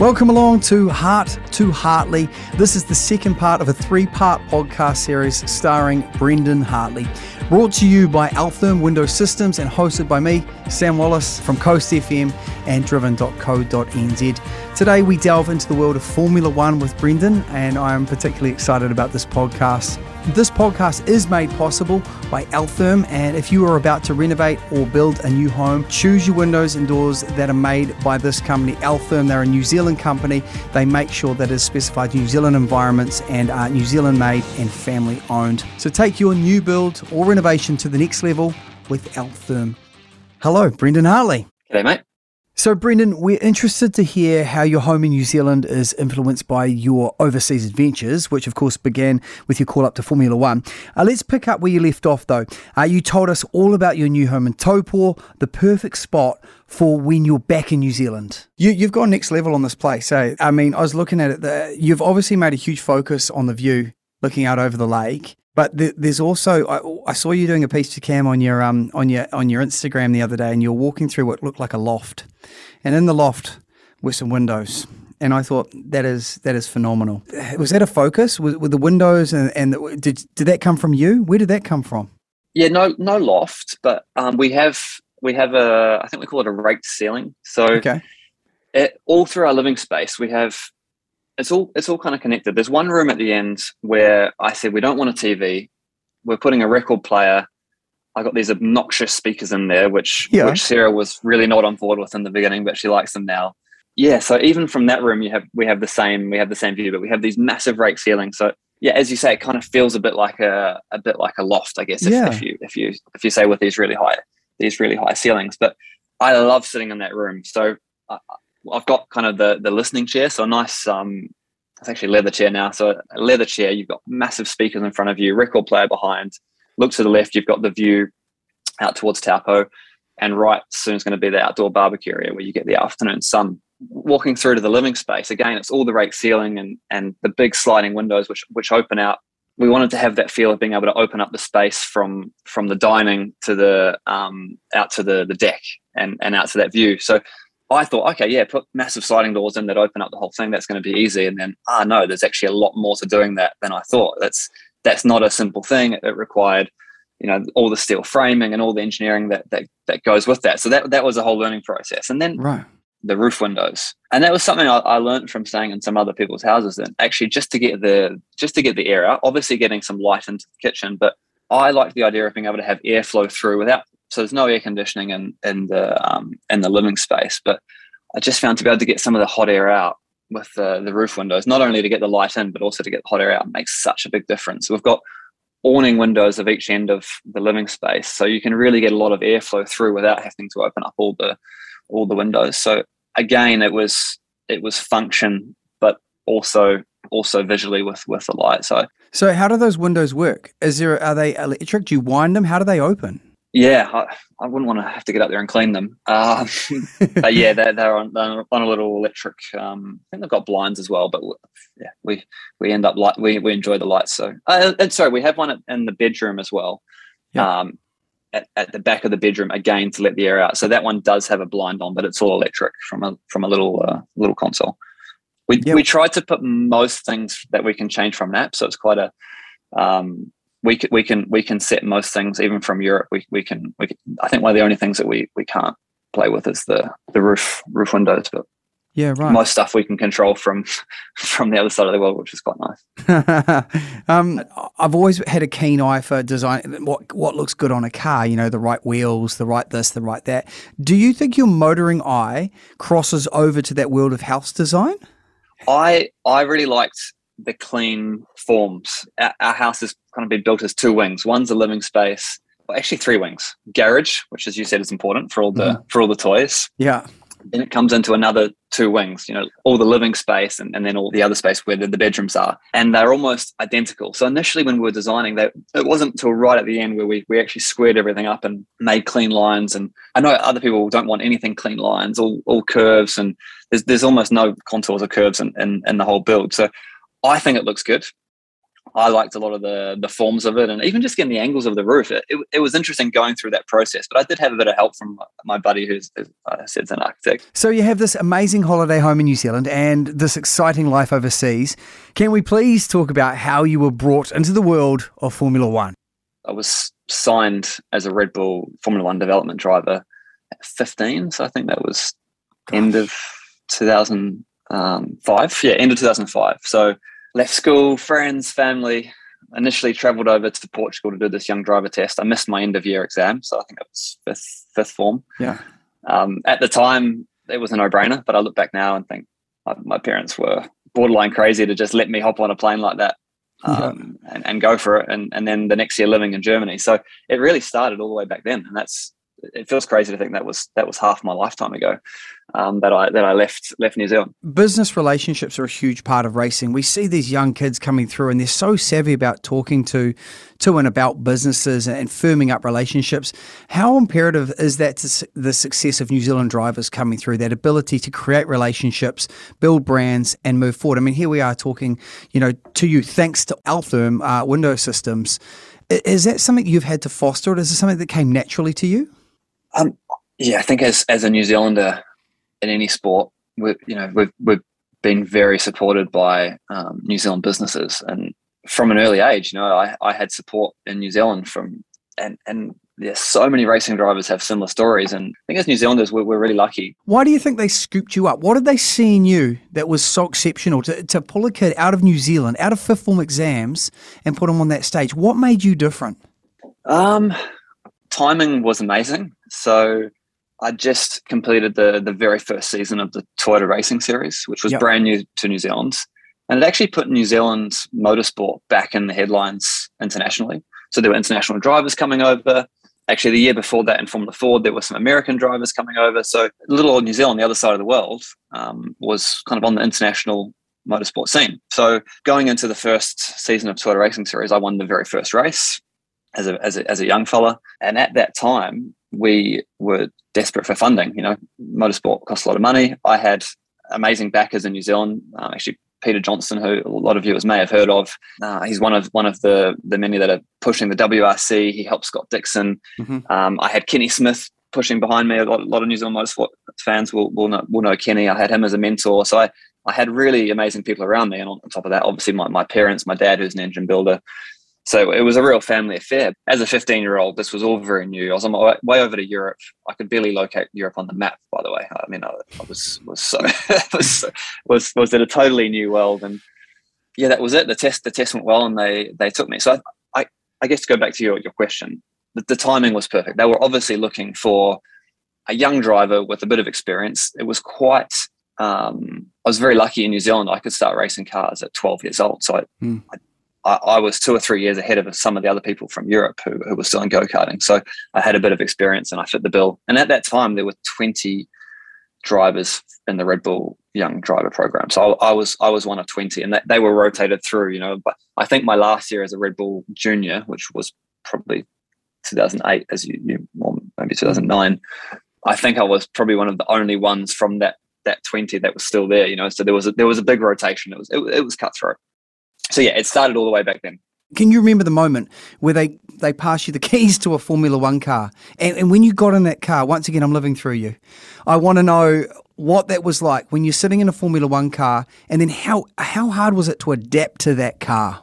Welcome along to Heart to Hartley. This is the second part of a three part podcast series starring Brendon Hartley. Brought to you by Altherm Window Systems and hosted by me, Sam Wallace from Coast FM and driven.co.nz. Today we delve into the world of Formula One with Brendon, and I am particularly excited about this podcast. This podcast is made possible by Altherm, and if you are about to renovate or build a new home, choose your windows and doors that are made by this company, Altherm. They're a New Zealand company. They make sure that it is specified New Zealand environments and are New Zealand made and family owned. So take your new build or renovation to the next level with Altherm. Hello, Brendon Hartley. G'day, mate. So, Brendon, we're interested to hear how your home in New Zealand is influenced by your overseas adventures, which of course began with your call up to Formula One. Uh, let's pick up where you left off, though. Uh, you told us all about your new home in Taupo, the perfect spot for when you're back in New Zealand. You, have gone next level on this place. Eh? I mean, I was looking at it. The, you've obviously made a huge focus on the view looking out over the lake. But there's also I, I, saw you doing a piece to cam on your um on your on your Instagram the other day, and you're walking through what looked like a loft, and in the loft were some windows, and I thought that is that is phenomenal. Was that a focus with, with the windows, and, and the, did did that come from you? Where did that come from? Yeah, no no loft, but um, we have we have a I think we call it a raked ceiling. So okay. It, all through our living space, we have it's all it's all kind of connected. There's one room at the end where I said we don't want a TV. We're putting a record player. I got these obnoxious speakers in there, which yeah. which Sarah was really not on board with in the beginning, but she likes them now. Yeah, so even from that room, you have we have the same we have the same view, but we have these massive rake ceilings. So yeah, as you say, it kind of feels a bit like a a bit like a loft, I guess. If, yeah. if you if you if you say with these really high these really high ceilings, but I love sitting in that room. So uh, I've got kind of the the listening chair, so a nice um, it's actually leather chair now. So a leather chair, you've got massive speakers in front of you, record player behind. Look to the left, you've got the view out towards Taupo, and right soon is going to be the outdoor barbecue area where you get the afternoon sun. Walking through to the living space again, it's all the rake ceiling and and the big sliding windows which which open out. We wanted to have that feel of being able to open up the space from from the dining to the um, out to the the deck and and out to that view. So I thought, okay, yeah, put massive sliding doors in that open up the whole thing. That's going to be easy. And then, ah, no, there's actually a lot more to doing that than I thought. That's that's not a simple thing. It, it required, you know, all the steel framing and all the engineering that that that goes with that. So that that was a whole learning process. And then right. the roof windows, and that was something I, I learned from staying in some other people's houses. And actually, just to get the just to get the air out, obviously getting some light into the kitchen, but I like the idea of being able to have airflow through without so there's no air conditioning in in the um, in the living space. But I just found to be able to get some of the hot air out with the, the roof windows, not only to get the light in, but also to get the hot air out, makes such a big difference. We've got awning windows of each end of the living space, so you can really get a lot of airflow through without having to open up all the all the windows. So again, it was it was function, but also also visually with with the light. So so how do those windows work? Is there are they electric? Do you wind them? How do they open? Yeah, I, I, wouldn't want to have to get up there and clean them. Um, but yeah, they're, they're, on, they're on a little electric. Um, I think they've got blinds as well. But yeah, we we end up like we we enjoy the lights. So uh, and sorry, we have one in the bedroom as well. Yeah. Um, at, at the back of the bedroom again to let the air out. So that one does have a blind on, but it's all electric from a from a little uh, little console. We yep. we tried to put most things that we can change from an app, so it's quite a um, we can, we can we can set most things even from Europe. We we can we can, I think one of the only things that we we can't play with is the the roof roof windows, but yeah, right. Most stuff we can control from from the other side of the world, which is quite nice. um, I've always had a keen eye for design. What what looks good on a car? You know, the right wheels, the right this, the right that. Do you think your motoring eye crosses over to that world of house design? I I really liked the clean forms. Our, our house has kind of been built as two wings. One's a living space, well, actually three wings. Garage, which as you said is important for all the mm. for all the toys. Yeah. Then it comes into another two wings, you know, all the living space and, and then all the other space where the, the bedrooms are. And they're almost identical. So initially when we were designing that, it wasn't until right at the end where we, we actually squared everything up and made clean lines. And I know other people don't want anything clean lines, all, all curves and there's, there's almost no contours or curves in, in, in the whole build. So I think it looks good. I liked a lot of the the forms of it, and even just getting the angles of the roof. It, it, it was interesting going through that process. But I did have a bit of help from my buddy, who's, I uh, said, an architect. So you have this amazing holiday home in New Zealand and this exciting life overseas. Can we please talk about how you were brought into the world of Formula One? I was signed as a Red Bull Formula One development driver at 15, so I think that was Gosh. end of 2005. Um, yeah, end of 2005. So left school, friends, family. Initially travelled over to Portugal to do this young driver test. I missed my end of year exam, so I think it was fifth fifth form. Yeah. Um, at the time, it was a no brainer, but I look back now and think my, my, parents were borderline crazy to just let me hop on a plane like that um, yeah. and, and go for it. And, and then the next year living in Germany. So it really started all the way back then, and that's it feels crazy to think that was that was half my lifetime ago um, that I that I left left New Zealand. Business relationships are a huge part of racing. We see these young kids coming through, and they're so savvy about talking to to and about businesses and firming up relationships. How imperative is that to the success of New Zealand drivers coming through? That ability to create relationships, build brands, and move forward. I mean, here we are talking, you know, to you thanks to Altherm uh, Window Systems. Is that something you've had to foster, or is it something that came naturally to you? Um, yeah, I think as as a New Zealander in any sport, we you know we've we've been very supported by um, New Zealand businesses, and from an early age, you know, I, I had support in New Zealand from and and yeah, so many racing drivers have similar stories, and I think as New Zealanders, we're, we're really lucky. Why do you think they scooped you up? What did they see in you that was so exceptional to, to pull a kid out of New Zealand, out of fifth form exams, and put him on that stage? What made you different? Um, timing was amazing. So I just completed the the very first season of the Toyota Racing Series, which was yep. brand new to New Zealand, and it actually put New Zealand's motorsport back in the headlines internationally. So there were international drivers coming over. Actually, the year before that in Formula Ford, there were some American drivers coming over. So little old New Zealand, the other side of the world, um, was kind of on the international motorsport scene. So going into the first season of Toyota Racing Series, I won the very first race as a, as a, as a young fella. And at that time, we were desperate for funding. You know, motorsport costs a lot of money. I had amazing backers in New Zealand. Um, actually, Peter Johnson, who a lot of viewers may have heard of, uh, he's one of one of the the many that are pushing the WRC. He helped Scott Dixon. Mm-hmm. Um, I had Kenny Smith pushing behind me. A lot, a lot of New Zealand motorsport fans will will know, will know Kenny. I had him as a mentor. So I I had really amazing people around me. And on top of that, obviously my, my parents, my dad, who's an engine builder, so it was a real family affair. As a 15 year old, this was all very new. I was on my way, over to Europe. I could barely locate Europe on the map, by the way. I mean, I, I was was so was, was was in a totally new world, and yeah, that was it. The test the test went well, and they they took me. So I I, I guess to go back to your your question, the, the timing was perfect. They were obviously looking for a young driver with a bit of experience. It was quite um, I was very lucky in New Zealand. I could start racing cars at 12 years old. So I, mm. I, I, I, was two or three years ahead of some of the other people from Europe who, who were still in go karting. So I had a bit of experience and I fit the bill. And at that time, there were 20 drivers in the Red Bull Young Driver Program. So I, I was I was one of 20, and they, they were rotated through. You know, but I think my last year as a Red Bull Junior, which was probably 2008, as you, you well, maybe 2009. I think I was probably one of the only ones from that that 20 that was still there. You know, so there was a, there was a big rotation. It was it, it was cutthroat so yeah, it started all the way back then. Can you remember the moment where they, they passed you the keys to a Formula One car? And, and when you got in that car, once again, I'm living through you. I want to know what that was like when you're sitting in a Formula One car, and then how how hard was it to adapt to that car?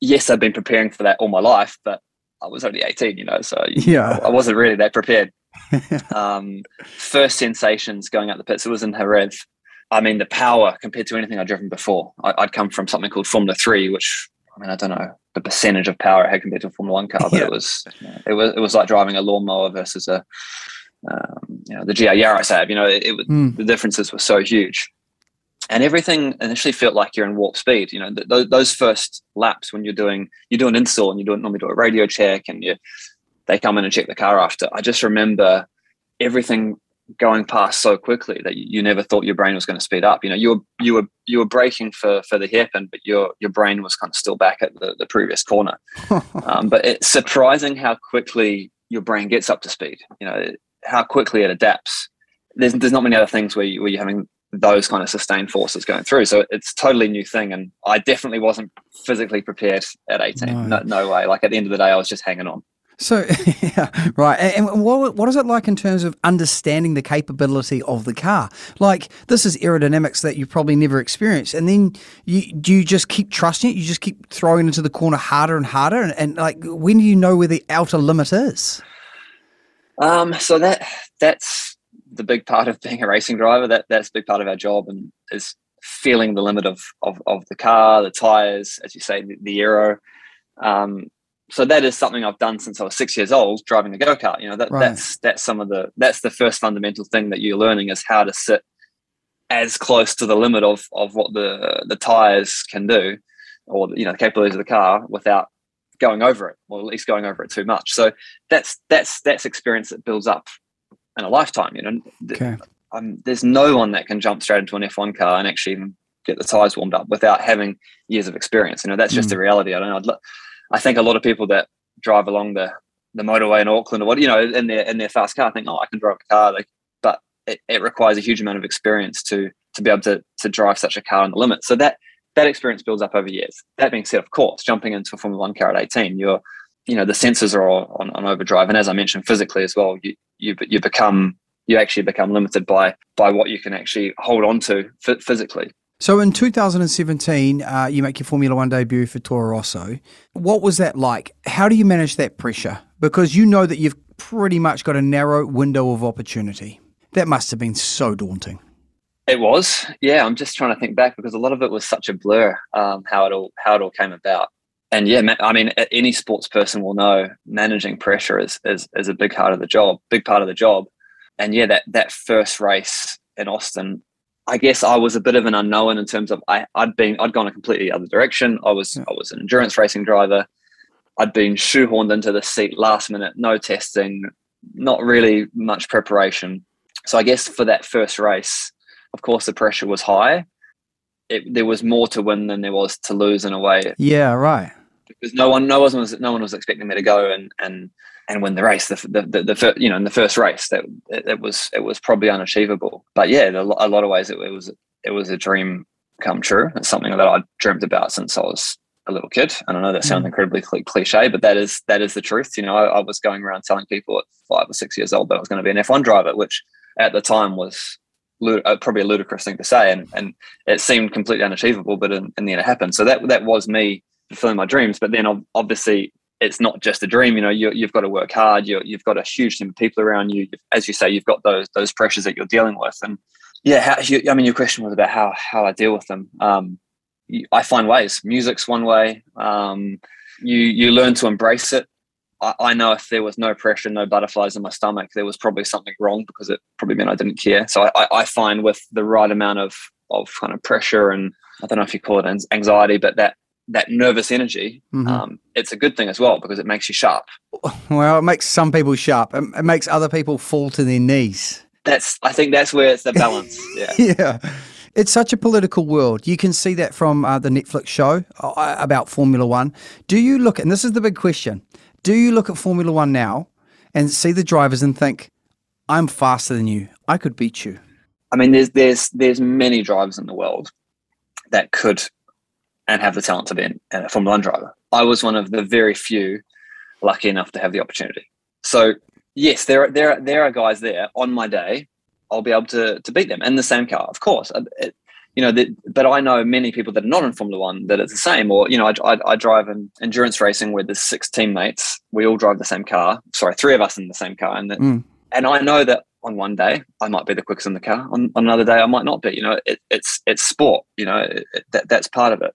Yes, I've been preparing for that all my life, but I was only 18, you know, so yeah, I wasn't really that prepared. um, first sensations going up the pits, it was in Jerez. I mean, the power compared to anything I'd driven before. I, would come from something called Formula Three, which I mean, I don't know the percentage of power it had compared to a Formula One car, but yeah. it was it was it was like driving a lawnmower versus a um, you know the GR Yaris I have. You know, it, it mm. the differences were so huge, and everything initially felt like you're in warp speed. You know, th- those first laps when you're doing you do an install and you don't normally do a radio check and you they come in and check the car after. I just remember everything going past so quickly that you, never thought your brain was going to speed up. You know, you were you were you were braking for for the hairpin, but your your brain was kind of still back at the, the previous corner. um, but it's surprising how quickly your brain gets up to speed. You know, how quickly it adapts. There's there's not many other things where you, where you're having those kind of sustained forces going through. So it's totally new thing. And I definitely wasn't physically prepared at 18. No. no, no way. Like at the end of the day, I was just hanging on. So, yeah, right. And what, what is it like in terms of understanding the capability of the car? Like, this is aerodynamics that you probably never experienced. And then you, do you just keep trusting it? You just keep throwing into the corner harder and harder? And, and like, when do you know where the outer limit is? Um, so that that's the big part of being a racing driver. That that's a big part of our job, and is feeling the limit of of, of the car, the tires, as you say, the, the aero. Um, so that is something I've done since I was six years old, driving a go kart. You know, that, right. that's that's some of the that's the first fundamental thing that you're learning is how to sit as close to the limit of of what the the tires can do, or you know, the capabilities of the car without going over it, or at least going over it too much. So that's that's that's experience that builds up in a lifetime. You know, okay. um, there's no one that can jump straight into an F1 car and actually even get the tires warmed up without having years of experience. You know, that's just mm. the reality. I don't know. I think a lot of people that drive along the the motorway in Auckland or what you know in their in their fast car think, oh, I can drive a car, like, but it, it requires a huge amount of experience to to be able to to drive such a car on the limit. So that that experience builds up over years. That being said, of course, jumping into a Formula One car at 18, you're you know the sensors are on, on overdrive, and as I mentioned, physically as well, you you you become you actually become limited by by what you can actually hold on to physically. So in 2017, uh, you make your Formula One debut for Toro Rosso. What was that like? How do you manage that pressure? Because you know that you've pretty much got a narrow window of opportunity. That must have been so daunting. It was, yeah. I'm just trying to think back because a lot of it was such a blur. Um, how it all how it all came about, and yeah, I mean, any sports person will know managing pressure is is is a big part of the job, big part of the job. And yeah, that that first race in Austin, I guess I was a bit of an unknown in terms of I, I'd been I'd gone a completely other direction. I was yeah. I was an endurance racing driver. I'd been shoehorned into the seat last minute, no testing, not really much preparation. So I guess for that first race, of course, the pressure was high. It, there was more to win than there was to lose in a way. Yeah, right. Because no one, no one was, no one was expecting me to go and and and win the race. The the, the, the first, you know in the first race that it, it, was it was probably unachievable. But yeah, a lot of ways it, it was it was a dream come true. It's something that I dreamt about since I was a little kid. And I know that sounds mm. incredibly cliche, but that is that is the truth. You know, I, I, was going around telling people at five or six years old that I was going to be an F1 driver, which at the time was uh, probably a ludicrous thing to say, and and it seemed completely unachievable. But in, in the end, it happened. So that that was me fulfilling my dreams. But then obviously, it's not just a dream. You know, you, you've got to work hard. you you've got a huge team of people around you. As you say, you've got those those pressures that you're dealing with. And yeah, how, I mean, your question was about how how I deal with them. Um, I find ways. Music's one way. Um, you you learn to embrace it. I, I, know if there was no pressure, no butterflies in my stomach, there was probably something wrong because it probably meant I didn't care. So I, I find with the right amount of of kind of pressure and I don't know if you call it anxiety, but that that nervous energy, mm-hmm. um, it's a good thing as well because it makes you sharp. Well, it makes some people sharp. It, it makes other people fall to their knees. That's I think that's where it's the balance. Yeah. yeah. It's such a political world. You can see that from uh, the Netflix show uh, about Formula One. Do you look, and this is the big question, do you look at Formula One now and see the drivers and think, I'm faster than you. I could beat you. I mean, there's there's there's many drivers in the world that could and have the talent to be a Formula One driver. I was one of the very few lucky enough to have the opportunity. So yes, there are there are, there are guys there on my day. I'll be able to to beat them in the same car, of course. Uh, it, you know, the, but I know many people that are not in Formula One that it's the same. Or you know, I, I, I drive in endurance racing where there's six teammates. We all drive the same car. Sorry, three of us in the same car, and that, mm. and I know that on one day I might be the quickest in the car. On, on another day I might not be. You know, it, it's it's sport. You know, it, that that's part of it.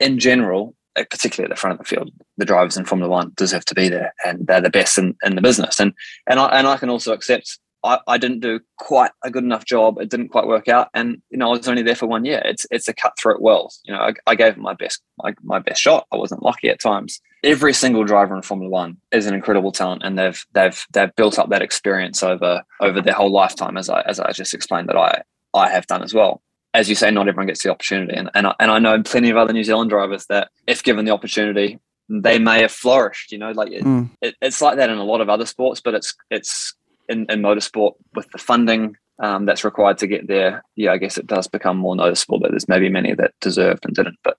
In general, uh, particularly at the front of the field, the drivers in Formula One deserve to be there, and they're the best in, in the business. And and I and I can also accept I, I didn't do quite a good enough job. It didn't quite work out, and you know I was only there for one year. It's it's a cutthroat world. You know, I, I gave my best my, my best shot. I wasn't lucky at times. Every single driver in Formula One is an incredible talent, and they've they've they've built up that experience over over their whole lifetime, as I as I just explained that I I have done as well. As you say, not everyone gets the opportunity, and and I, and I know plenty of other New Zealand drivers that, if given the opportunity, they may have flourished. You know, like it, mm. it, it's like that in a lot of other sports, but it's it's in, in motorsport with the funding um, that's required to get there, yeah, I guess it does become more noticeable that there's maybe many that deserved and didn't. But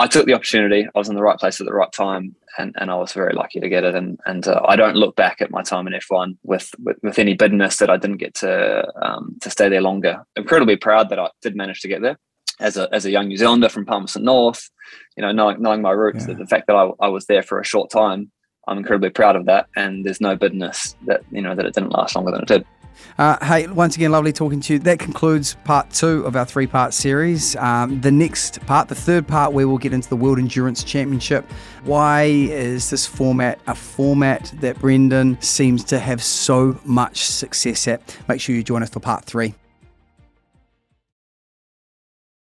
I took the opportunity. I was in the right place at the right time, and, and I was very lucky to get it. And and uh, I don't look back at my time in F1 with with, with any bitterness that I didn't get to um, to stay there longer. Incredibly proud that I did manage to get there as a as a young New Zealander from Palmerston North. You know, knowing knowing my roots, yeah. the fact that I, I was there for a short time, I'm incredibly proud of that. And there's no bitterness that you know that it didn't last longer than it did. Uh, hey, once again, lovely talking to you. That concludes part two of our three part series. Um, the next part, the third part, where we'll get into the World Endurance Championship. Why is this format a format that Brendon seems to have so much success at? Make sure you join us for part three.